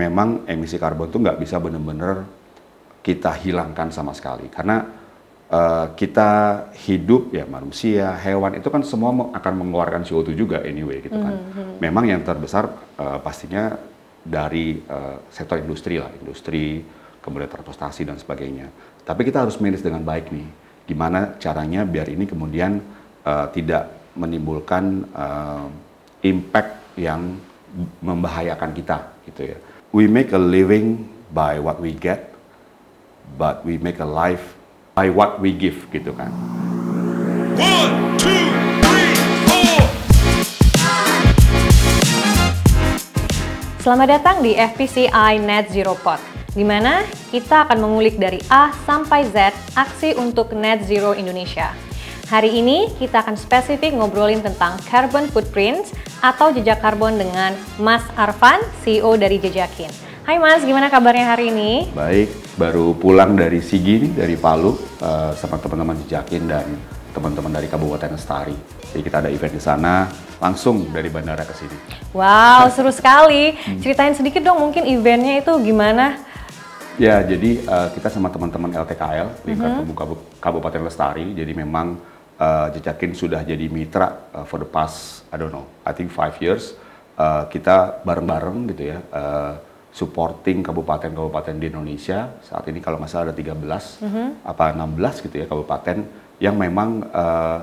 memang emisi karbon itu nggak bisa benar-benar kita hilangkan sama sekali karena uh, kita hidup ya manusia, hewan itu kan semua akan mengeluarkan CO2 juga anyway gitu kan. Mm -hmm. Memang yang terbesar uh, pastinya dari uh, sektor industri lah, industri, kemudian transportasi dan sebagainya. Tapi kita harus manage dengan baik nih. Gimana caranya biar ini kemudian uh, tidak menimbulkan uh, impact yang membahayakan kita gitu ya. We make a living by what we get, but we make a life by what we give gitu kan. One, two, three, four. Selamat datang di FPCI Net Zero Pod, di mana kita akan mengulik dari A sampai Z aksi untuk Net Zero Indonesia. Hari ini kita akan spesifik ngobrolin tentang carbon footprint atau jejak karbon dengan Mas Arfan, CEO dari Jejakin. Hai Mas, gimana kabarnya hari ini? Baik, baru pulang dari Sigi nih, dari Palu uh, sama teman-teman Jejakin dan teman-teman dari Kabupaten Lestari. Jadi kita ada event di sana, langsung dari bandara ke sini. Wow, seru sekali. Ceritain sedikit dong mungkin eventnya itu gimana? Ya, jadi uh, kita sama teman-teman LTKL, Lingkar mm -hmm. Kabupaten Lestari. Jadi memang uh, Jejakin sudah jadi mitra uh, for the past I don't know I think five years. Uh, kita bareng-bareng gitu ya uh, supporting kabupaten-kabupaten di Indonesia. Saat ini kalau nggak salah ada 13 mm -hmm. apa 16 gitu ya kabupaten yang memang uh,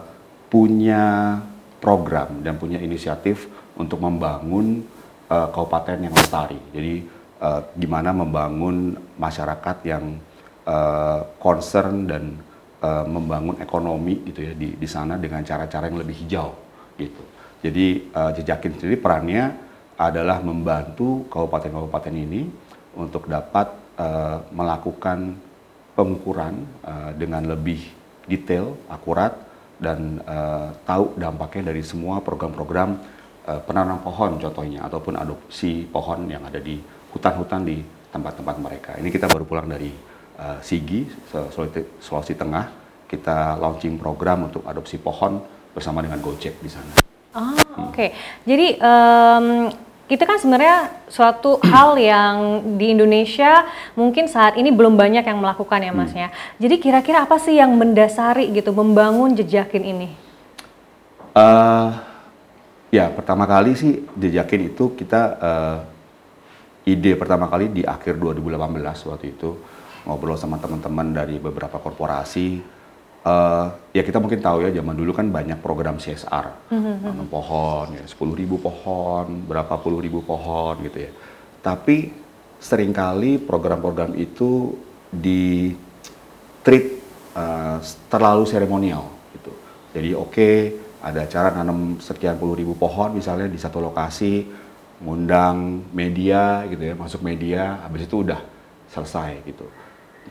punya program dan punya inisiatif untuk membangun uh, kabupaten yang lestari. Jadi uh, gimana membangun masyarakat yang uh, concern dan uh, membangun ekonomi gitu ya di di sana dengan cara-cara yang lebih hijau gitu. Jadi uh, jejakin sendiri perannya adalah membantu kabupaten-kabupaten ini untuk dapat uh, melakukan pengukuran uh, dengan lebih detail, akurat dan uh, tahu dampaknya dari semua program-program uh, penanam pohon contohnya ataupun adopsi pohon yang ada di hutan-hutan di tempat-tempat mereka. Ini kita baru pulang dari uh, Sigi, Sulawesi, Tengah, kita launching program untuk adopsi pohon bersama dengan Gojek di sana. Oh, hmm. oke. Okay. Jadi um, itu kan sebenarnya suatu hal yang di Indonesia mungkin saat ini belum banyak yang melakukan ya Mas ya. Hmm. Jadi kira-kira apa sih yang mendasari gitu membangun jejakin ini? Uh, ya pertama kali sih jejakin itu kita uh, ide pertama kali di akhir 2018 waktu itu ngobrol sama teman-teman dari beberapa korporasi uh, ya kita mungkin tahu ya zaman dulu kan banyak program CSR mm-hmm. pohon ya sepuluh ribu pohon berapa puluh ribu pohon gitu ya. Tapi sering kali program-program itu di treat uh, terlalu seremonial gitu. Jadi oke okay, ada acara nanam sekian puluh ribu pohon misalnya di satu lokasi ngundang media gitu ya masuk media habis itu udah selesai gitu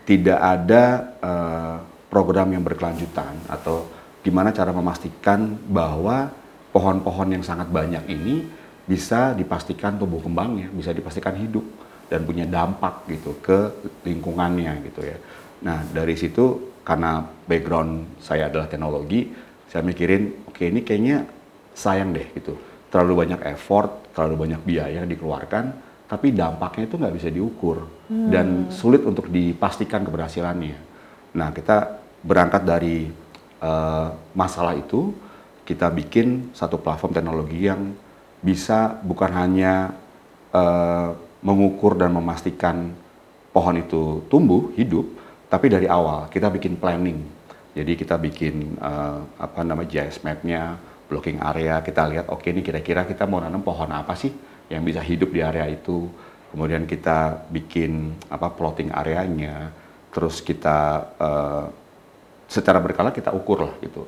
tidak ada uh, program yang berkelanjutan atau gimana cara memastikan bahwa pohon-pohon yang sangat banyak ini bisa dipastikan tumbuh kembangnya, bisa dipastikan hidup dan punya dampak gitu ke lingkungannya gitu ya. Nah dari situ karena background saya adalah teknologi, saya mikirin oke okay, ini kayaknya sayang deh gitu, terlalu banyak effort, terlalu banyak biaya yang dikeluarkan, tapi dampaknya itu nggak bisa diukur hmm. dan sulit untuk dipastikan keberhasilannya. Nah, kita berangkat dari uh, masalah itu, kita bikin satu platform teknologi yang bisa bukan hanya uh, mengukur dan memastikan pohon itu tumbuh, hidup, tapi dari awal kita bikin planning. Jadi kita bikin uh, apa namanya GIS map-nya, blocking area, kita lihat oke okay, ini kira-kira kita mau nanam pohon apa sih? Yang bisa hidup di area itu. Kemudian kita bikin apa plotting areanya, terus kita uh, secara berkala kita ukur lah gitu.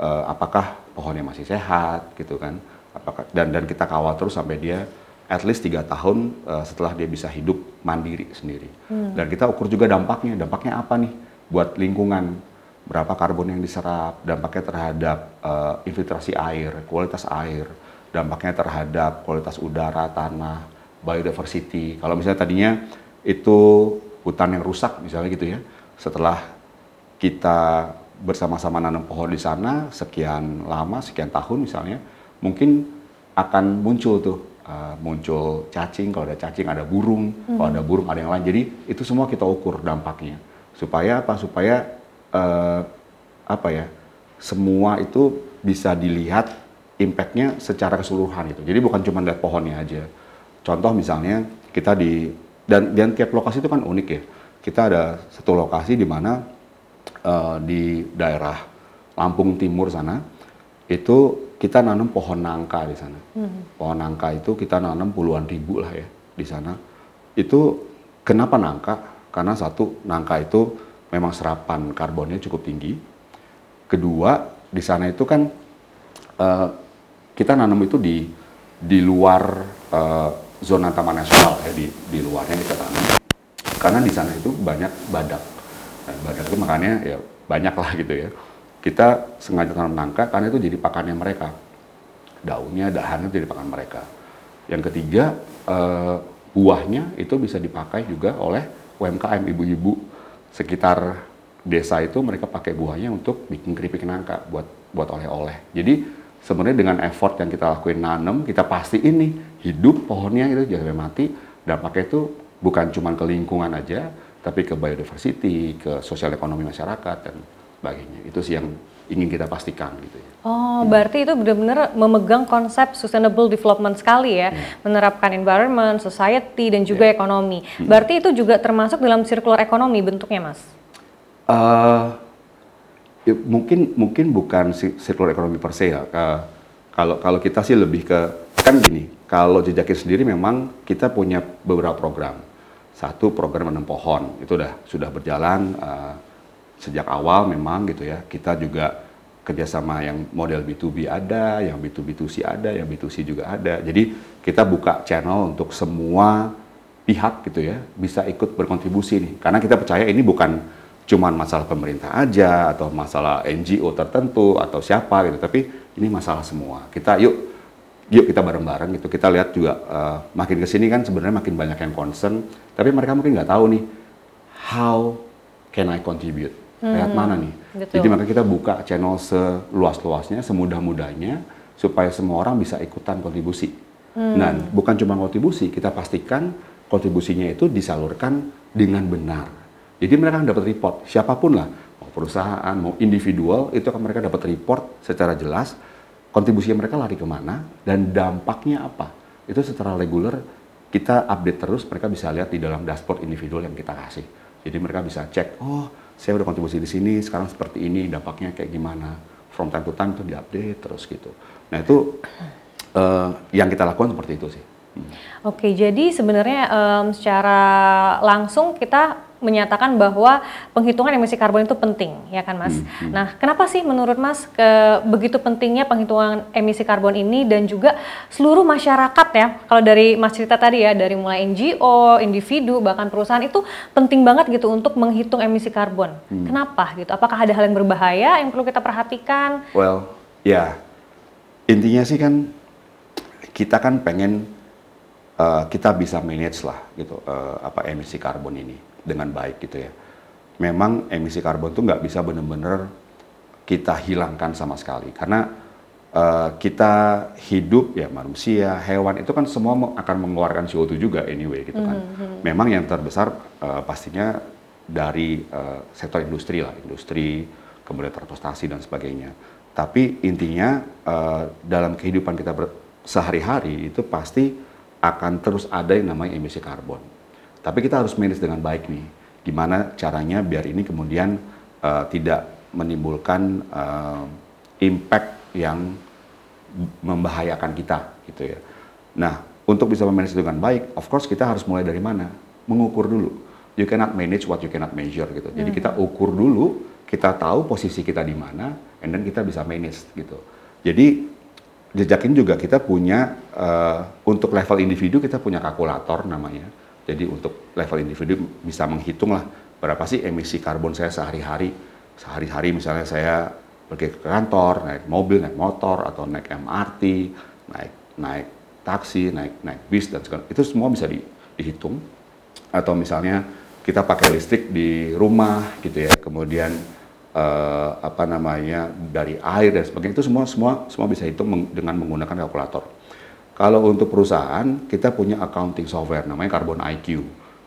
Uh, apakah pohonnya masih sehat gitu kan? Apakah dan dan kita kawal terus sampai dia at least tiga tahun uh, setelah dia bisa hidup mandiri sendiri. Hmm. Dan kita ukur juga dampaknya. Dampaknya apa nih buat lingkungan? Berapa karbon yang diserap? Dampaknya terhadap uh, infiltrasi air, kualitas air dampaknya terhadap kualitas udara, tanah, biodiversity. Kalau misalnya tadinya itu hutan yang rusak misalnya gitu ya, setelah kita bersama-sama nanam pohon di sana sekian lama, sekian tahun misalnya, mungkin akan muncul tuh uh, muncul cacing, kalau ada cacing ada burung, kalau ada burung ada yang lain. Jadi itu semua kita ukur dampaknya. Supaya apa? Supaya uh, apa ya? Semua itu bisa dilihat impactnya secara keseluruhan gitu. Jadi bukan cuma lihat pohonnya aja. Contoh misalnya kita di dan dan tiap lokasi itu kan unik ya. Kita ada satu lokasi di mana uh, di daerah Lampung Timur sana itu kita nanam pohon nangka di sana. Hmm. Pohon nangka itu kita nanam puluhan ribu lah ya di sana. Itu kenapa nangka? Karena satu nangka itu memang serapan karbonnya cukup tinggi. Kedua di sana itu kan uh, kita nanam itu di di luar uh, zona taman nasional ya di di luarnya kita tanam. Karena di sana itu banyak badak. Dan badak itu makanya ya banyak lah gitu ya. Kita sengaja tanam nangka karena itu jadi pakannya mereka. Daunnya, dahannya jadi pakan mereka. Yang ketiga, uh, buahnya itu bisa dipakai juga oleh UMKM ibu-ibu sekitar desa itu mereka pakai buahnya untuk bikin keripik nangka buat buat oleh-oleh. Jadi sebenarnya dengan effort yang kita lakuin nanam, kita pasti ini hidup pohonnya itu jangan sampai mati. Dampaknya itu bukan cuma ke lingkungan aja, tapi ke biodiversity, ke sosial ekonomi masyarakat dan sebagainya. Itu sih yang ingin kita pastikan gitu ya. Oh, hmm. berarti itu benar-benar memegang konsep sustainable development sekali ya, hmm. menerapkan environment, society dan juga yeah. ekonomi. Hmm. Berarti itu juga termasuk dalam circular ekonomi bentuknya, Mas? Uh, ya, mungkin mungkin bukan circular ekonomi per se ya. kalau kalau kita sih lebih ke kan gini, kalau jejakin sendiri memang kita punya beberapa program. Satu program menanam pohon itu udah sudah berjalan uh, sejak awal memang gitu ya. Kita juga kerjasama yang model B2B ada, yang B2B2C ada, yang B2C juga ada. Jadi kita buka channel untuk semua pihak gitu ya bisa ikut berkontribusi nih. Karena kita percaya ini bukan cuman masalah pemerintah aja atau masalah NGO tertentu atau siapa gitu. Tapi ini masalah semua. Kita yuk yuk kita bareng-bareng gitu. Kita lihat juga uh, makin ke sini kan sebenarnya makin banyak yang concern tapi mereka mungkin nggak tahu nih how can I contribute? Hmm, lewat mana nih? betul. jadi maka kita buka channel seluas-luasnya semudah-mudahnya supaya semua orang bisa ikutan kontribusi. Hmm. dan bukan cuma kontribusi kita pastikan kontribusinya itu disalurkan dengan benar jadi mereka akan dapat report, siapa pun lah, mau perusahaan, mau individual, itu akan mereka dapat report secara jelas, kontribusi mereka lari ke mana, dan dampaknya apa. Itu secara reguler, kita update terus, mereka bisa lihat di dalam dashboard individual yang kita kasih. Jadi mereka bisa cek, oh saya udah kontribusi di sini, sekarang seperti ini, dampaknya kayak gimana. From time to time itu diupdate terus gitu. Nah itu uh, yang kita lakukan seperti itu sih. Hmm. Oke, jadi sebenarnya um, secara langsung kita menyatakan bahwa penghitungan emisi karbon itu penting, ya kan Mas? Hmm, hmm. Nah, kenapa sih menurut Mas ke begitu pentingnya penghitungan emisi karbon ini dan juga seluruh masyarakat ya? Kalau dari Mas cerita tadi ya, dari mulai NGO, individu, bahkan perusahaan itu penting banget gitu untuk menghitung emisi karbon. Hmm. Kenapa gitu? Apakah ada hal yang berbahaya yang perlu kita perhatikan? Well, ya intinya sih kan kita kan pengen uh, kita bisa manage lah gitu uh, apa emisi karbon ini dengan baik gitu ya. Memang emisi karbon itu nggak bisa benar-benar kita hilangkan sama sekali karena uh, kita hidup ya manusia, hewan itu kan semua akan mengeluarkan CO2 juga anyway gitu kan. Mm -hmm. Memang yang terbesar uh, pastinya dari uh, sektor industri lah, industri kemudian transportasi dan sebagainya. Tapi intinya uh, dalam kehidupan kita sehari-hari itu pasti akan terus ada yang namanya emisi karbon. Tapi kita harus manage dengan baik nih. Gimana caranya biar ini kemudian uh, tidak menimbulkan uh, impact yang membahayakan kita gitu ya. Nah, untuk bisa memanage dengan baik, of course kita harus mulai dari mana? Mengukur dulu. You cannot manage what you cannot measure gitu. Jadi hmm. kita ukur dulu, kita tahu posisi kita di mana, and then kita bisa manage gitu. Jadi jejakin juga kita punya uh, untuk level individu kita punya kalkulator namanya jadi untuk level individu bisa menghitung lah berapa sih emisi karbon saya sehari-hari. Sehari-hari misalnya saya pergi ke kantor, naik mobil, naik motor, atau naik MRT, naik naik taksi, naik naik bis dan segala itu semua bisa di, dihitung. Atau misalnya kita pakai listrik di rumah gitu ya, kemudian eh, apa namanya dari air dan sebagainya itu semua semua semua bisa hitung dengan menggunakan kalkulator. Kalau untuk perusahaan, kita punya accounting software namanya Carbon IQ.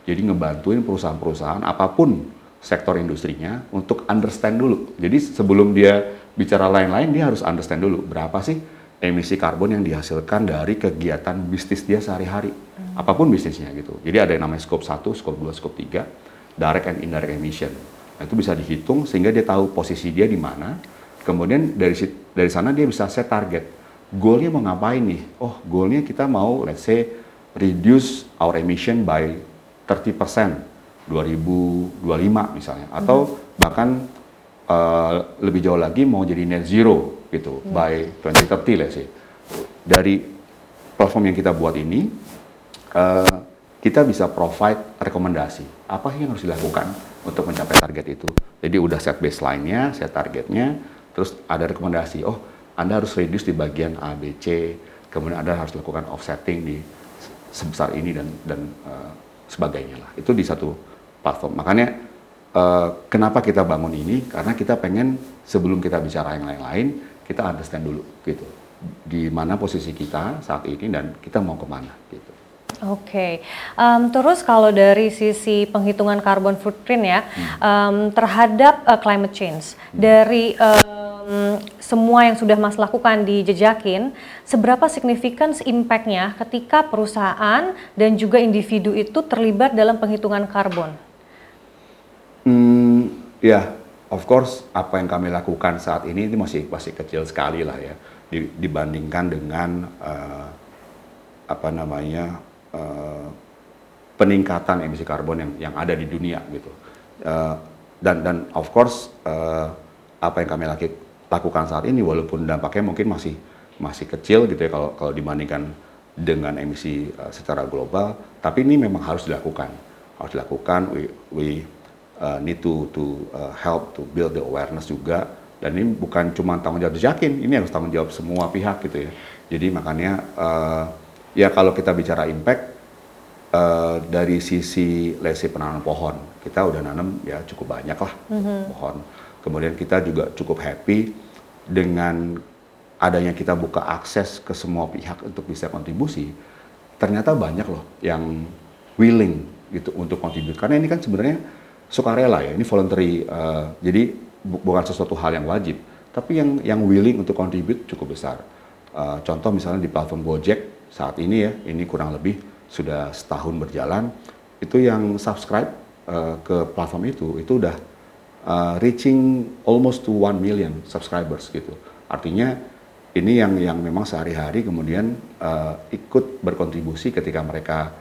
Jadi ngebantuin perusahaan-perusahaan apa pun sektor industrinya untuk understand dulu. Jadi sebelum dia bicara lain-lain, dia harus understand dulu berapa sih emisi karbon yang dihasilkan dari kegiatan bisnis dia sehari-hari. Hmm. Apa pun bisnisnya gitu. Jadi ada yang namanya scope 1, scope 2, scope 3, direct and indirect emission. Nah, itu bisa dihitung sehingga dia tahu posisi dia di mana. Kemudian dari dari sana dia bisa set target goalnya mau ngapain nih? Oh, goalnya kita mau let's say reduce our emission by 30% 2025 misalnya hmm. atau bahkan uh, lebih jauh lagi mau jadi net zero gitu hmm. by 2030 let's say. Dari platform yang kita buat ini uh, kita bisa provide rekomendasi apa yang harus dilakukan untuk mencapai target itu. Jadi udah set baseline-nya, set targetnya, terus ada rekomendasi. Oh, anda harus reduce di bagian A, B, C, kemudian Anda harus lakukan offsetting di sebesar ini dan dan uh, sebagainya lah. Itu di satu platform. Makanya uh, kenapa kita bangun ini? Karena kita pengen sebelum kita bicara yang lain-lain, kita understand dulu gitu. Di mana posisi kita saat ini dan kita mau ke mana gitu. Oke, okay. um, terus kalau dari sisi penghitungan carbon footprint ya hmm. um, terhadap uh, climate change hmm. dari um, semua yang sudah Mas lakukan di Jejakin, seberapa signifikan impactnya ketika perusahaan dan juga individu itu terlibat dalam penghitungan karbon? Hmm, ya, of course apa yang kami lakukan saat ini itu masih masih kecil sekali lah ya dibandingkan dengan uh, apa namanya uh, peningkatan emisi karbon yang yang ada di dunia gitu. Uh, dan dan of course uh, apa yang kami laki, lakukan saat ini walaupun dampaknya mungkin masih masih kecil gitu ya kalau kalau dibandingkan dengan emisi uh, secara global, tapi ini memang harus dilakukan. Harus dilakukan we, we uh, need to to uh, help to build the awareness juga dan ini bukan cuma tanggung jawab Jakin, ini harus tanggung jawab semua pihak gitu ya. Jadi makanya uh, ya kalau kita bicara impact uh, dari sisi lesi penanaman pohon kita udah nanam ya cukup banyak lah mm-hmm. pohon. Kemudian kita juga cukup happy dengan adanya kita buka akses ke semua pihak untuk bisa kontribusi. Ternyata banyak loh yang willing gitu untuk kontribusi karena ini kan sebenarnya sukarela ya ini voluntary uh, jadi bu- bukan sesuatu hal yang wajib. Tapi yang yang willing untuk kontribut cukup besar. Uh, contoh misalnya di platform Gojek saat ini ya, ini kurang lebih sudah setahun berjalan, itu yang subscribe uh, ke platform itu, itu udah uh, reaching almost to 1 million subscribers gitu. Artinya ini yang yang memang sehari-hari kemudian uh, ikut berkontribusi ketika mereka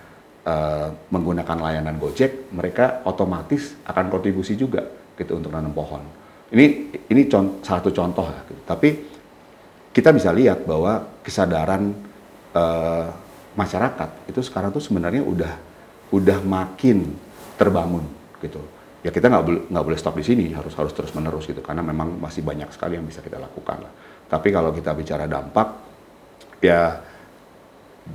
uh, menggunakan layanan Gojek, mereka otomatis akan kontribusi juga gitu untuk nanam pohon. Ini ini con satu contoh gitu. tapi kita bisa lihat bahwa kesadaran uh, masyarakat itu sekarang tuh sebenarnya udah udah makin terbangun gitu ya kita nggak boleh nggak boleh stop di sini harus harus terus menerus gitu karena memang masih banyak sekali yang bisa kita lakukan lah tapi kalau kita bicara dampak ya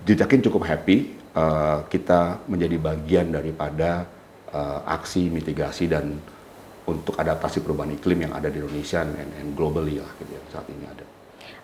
jejakin cukup happy uh, kita menjadi bagian daripada uh, aksi mitigasi dan untuk adaptasi perubahan iklim yang ada di Indonesia dan, globally lah gitu ya saat ini ada.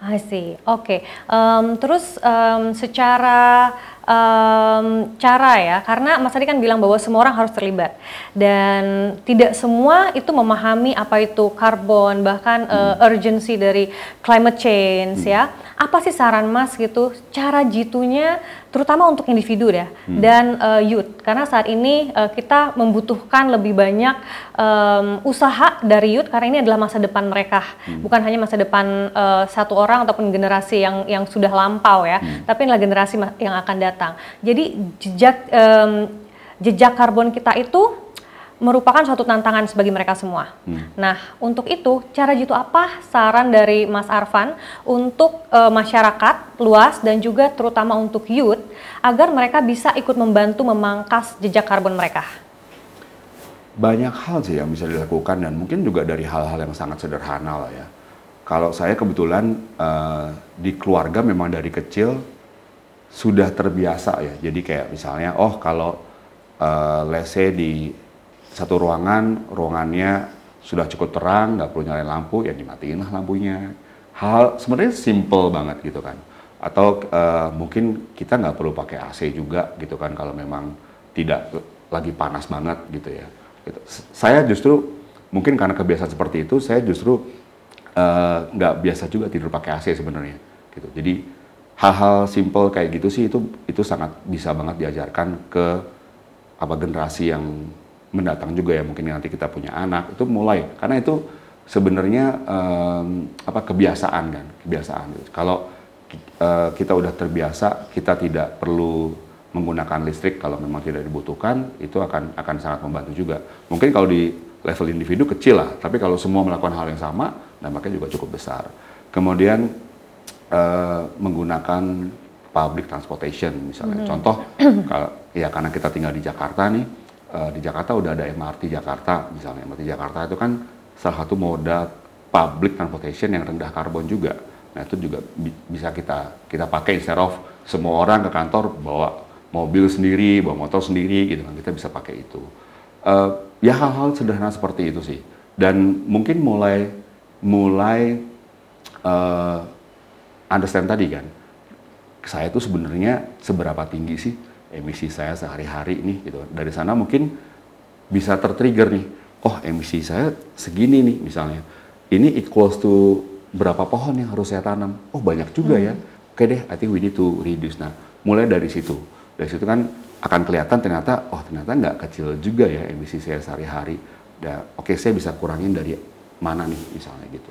I see. Oke. Okay. Um, terus um, secara um, cara ya, karena Mas tadi kan bilang bahwa semua orang harus terlibat dan tidak semua itu memahami apa itu karbon bahkan hmm. uh, urgency dari climate change hmm. ya. Apa sih saran Mas gitu? Cara jitunya terutama untuk individu ya hmm. dan uh, youth karena saat ini uh, kita membutuhkan lebih banyak um, usaha dari youth karena ini adalah masa depan mereka hmm. bukan hanya masa depan uh, satu orang ataupun generasi yang yang sudah lampau ya hmm. tapi adalah generasi yang akan datang jadi jejak um, jejak karbon kita itu merupakan suatu tantangan bagi mereka semua. Hmm. Nah, untuk itu cara jitu apa saran dari Mas Arfan untuk e, masyarakat luas dan juga terutama untuk youth agar mereka bisa ikut membantu memangkas jejak karbon mereka? Banyak hal sih yang bisa dilakukan dan mungkin juga dari hal-hal yang sangat sederhana lah ya. Kalau saya kebetulan e, di keluarga memang dari kecil sudah terbiasa ya. Jadi kayak misalnya, oh kalau e, lese di satu ruangan, ruangannya sudah cukup terang, nggak perlu nyalain lampu, ya dimatiin lah lampunya. Hal sebenarnya simple banget gitu kan. atau uh, mungkin kita nggak perlu pakai AC juga gitu kan kalau memang tidak lagi panas banget gitu ya. Gitu. Saya justru mungkin karena kebiasaan seperti itu, saya justru uh, nggak uh, biasa juga tidur pakai AC sebenarnya. Gitu. Jadi hal-hal simple kayak gitu sih itu itu sangat bisa banget diajarkan ke apa generasi yang mendatang juga ya. Mungkin nanti kita punya anak itu mulai. Karena itu sebenarnya um, apa kebiasaan kan kebiasaan. Kalau uh, kita udah terbiasa kita tidak perlu menggunakan listrik kalau memang tidak dibutuhkan itu akan akan sangat membantu juga. Mungkin kalau di level individu kecil lah tapi kalau semua melakukan hal yang sama dampaknya juga cukup besar. Kemudian uh, menggunakan public transportation misalnya. Mm -hmm. contoh kalau ya karena kita tinggal di Jakarta nih uh, di Jakarta udah ada MRT Jakarta misalnya. MRT Jakarta itu kan salah satu moda public transportation yang rendah karbon juga. Nah itu juga bi bisa kita kita pakai instead of semua orang ke kantor bawa mobil sendiri bawa motor sendiri gitu kan. Kita bisa pakai itu. Uh, ya hal-hal sederhana seperti itu sih. Dan mungkin mulai mulai uh, understand tadi kan saya tuh sebenarnya seberapa tinggi sih emisi saya sehari-hari nih gitu. Dari sana mungkin bisa tertrigger nih. Oh, emisi saya segini nih misalnya. Ini equals to berapa pohon yang harus saya tanam? Oh, banyak juga ya. hmm. ya. Oke deh, I think we need to reduce. Nah, mulai dari situ. Dari situ kan akan kelihatan ternyata, oh ternyata nggak kecil juga ya emisi saya sehari-hari. oke okay, saya bisa kurangin dari mana nih misalnya gitu.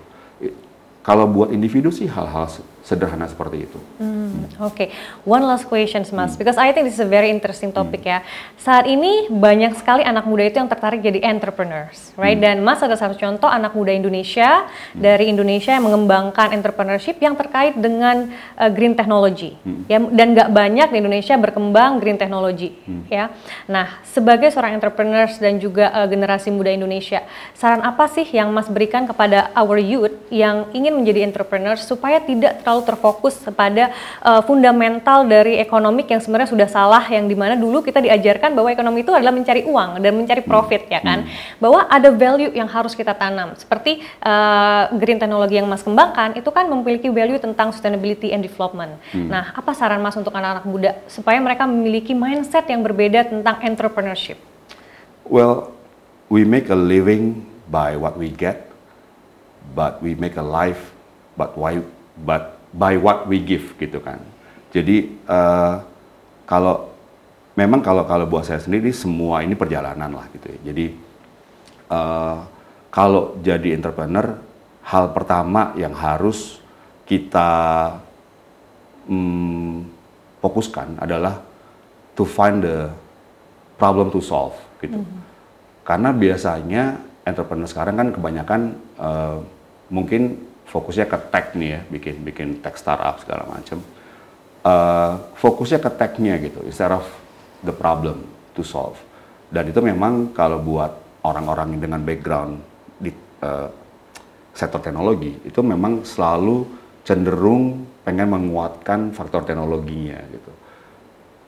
Kalau buat individu sih hal-hal sederhana seperti itu. Hmm, Oke, okay. one last question, Mas, hmm. because I think this is a very interesting topic hmm. ya. Saat ini banyak sekali anak muda itu yang tertarik jadi entrepreneurs, right? Hmm. Dan Mas ada satu contoh anak muda Indonesia hmm. dari Indonesia yang mengembangkan entrepreneurship yang terkait dengan uh, green technology, hmm. ya. Dan nggak banyak di Indonesia berkembang green technology, hmm. ya. Nah, sebagai seorang entrepreneurs dan juga uh, generasi muda Indonesia, saran apa sih yang Mas berikan kepada our youth yang ingin menjadi entrepreneur supaya tidak terlalu terfokus pada uh, fundamental dari ekonomik yang sebenarnya sudah salah yang di mana dulu kita diajarkan bahwa ekonomi itu adalah mencari uang dan mencari hmm. profit ya kan hmm. bahwa ada value yang harus kita tanam seperti uh, green teknologi yang Mas kembangkan itu kan memiliki value tentang sustainability and development. Hmm. Nah, apa saran Mas untuk anak-anak muda supaya mereka memiliki mindset yang berbeda tentang entrepreneurship? Well, we make a living by what we get, but we make a life but why but by what we give gitu kan. Jadi uh, kalau memang kalau kalau buat saya sendiri semua ini perjalanan lah gitu ya. Jadi uh, kalau jadi entrepreneur hal pertama yang harus kita um, fokuskan adalah to find the problem to solve gitu. Mm -hmm. Karena biasanya entrepreneur sekarang kan kebanyakan uh, mungkin fokusnya ke tech nih ya, bikin bikin tech startup segala macam. Uh, fokusnya ke technya gitu, instead of the problem to solve. Dan itu memang kalau buat orang-orang dengan background di uh, sektor teknologi itu memang selalu cenderung pengen menguatkan faktor teknologinya gitu.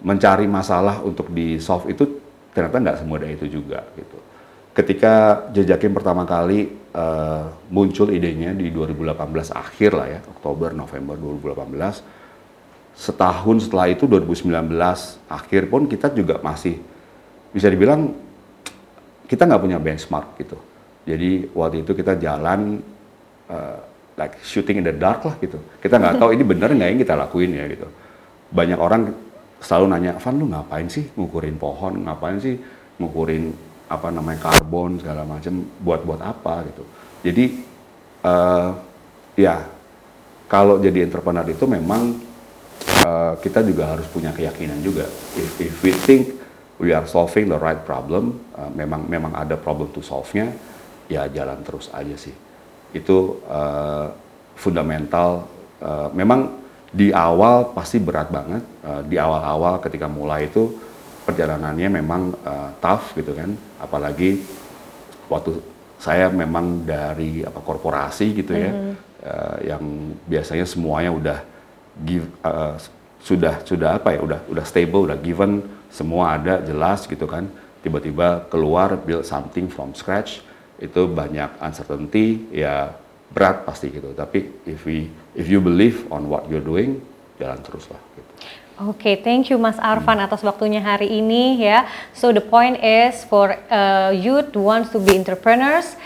Mencari masalah untuk di solve itu ternyata nggak semudah itu juga gitu. Ketika jejakin pertama kali uh, muncul idenya di 2018 akhir lah ya, Oktober November 2018. Setahun setelah itu 2019 akhir pun kita juga masih bisa dibilang kita nggak punya benchmark gitu. Jadi waktu itu kita jalan uh, like shooting in the dark lah gitu. Kita nggak tahu ini benar nggak yang kita lakuin ya gitu. Banyak orang selalu nanya, Van lu ngapain sih ngukurin pohon, ngapain sih ngukurin apa namanya karbon segala macam buat buat apa gitu. Jadi uh, ya kalau jadi entrepreneur itu memang uh, kita juga harus punya keyakinan juga. If, if we think we are solving the right problem uh, memang memang ada problem to solve-nya ya jalan terus aja sih. Itu uh, fundamental uh, memang di awal pasti berat banget. Uh, di awal-awal ketika mulai itu perjalanannya memang uh, tough gitu kan apalagi waktu saya memang dari apa korporasi gitu ya mm -hmm. uh, yang biasanya semuanya udah give uh, sudah sudah apa ya udah udah stable udah given semua ada jelas gitu kan tiba-tiba keluar build something from scratch itu banyak uncertainty ya berat pasti gitu tapi if we if you believe on what you're doing jalan terus lah. Gitu. Oke, thank you Mas Arfan atas waktunya hari ini ya. So the point is for uh, youth wants to be entrepreneurs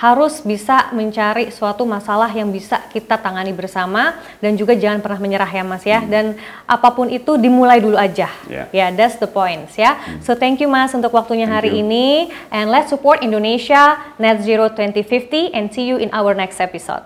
harus bisa mencari suatu masalah yang bisa kita tangani bersama dan juga jangan pernah menyerah ya Mas ya. Dan apa pun itu dimulai dulu aja. Yeah. Ya, that's the points ya. So thank you Mas untuk waktunya Thank hari you. ini and let's support Indonesia Net Zero 2050 and see you in our next episode.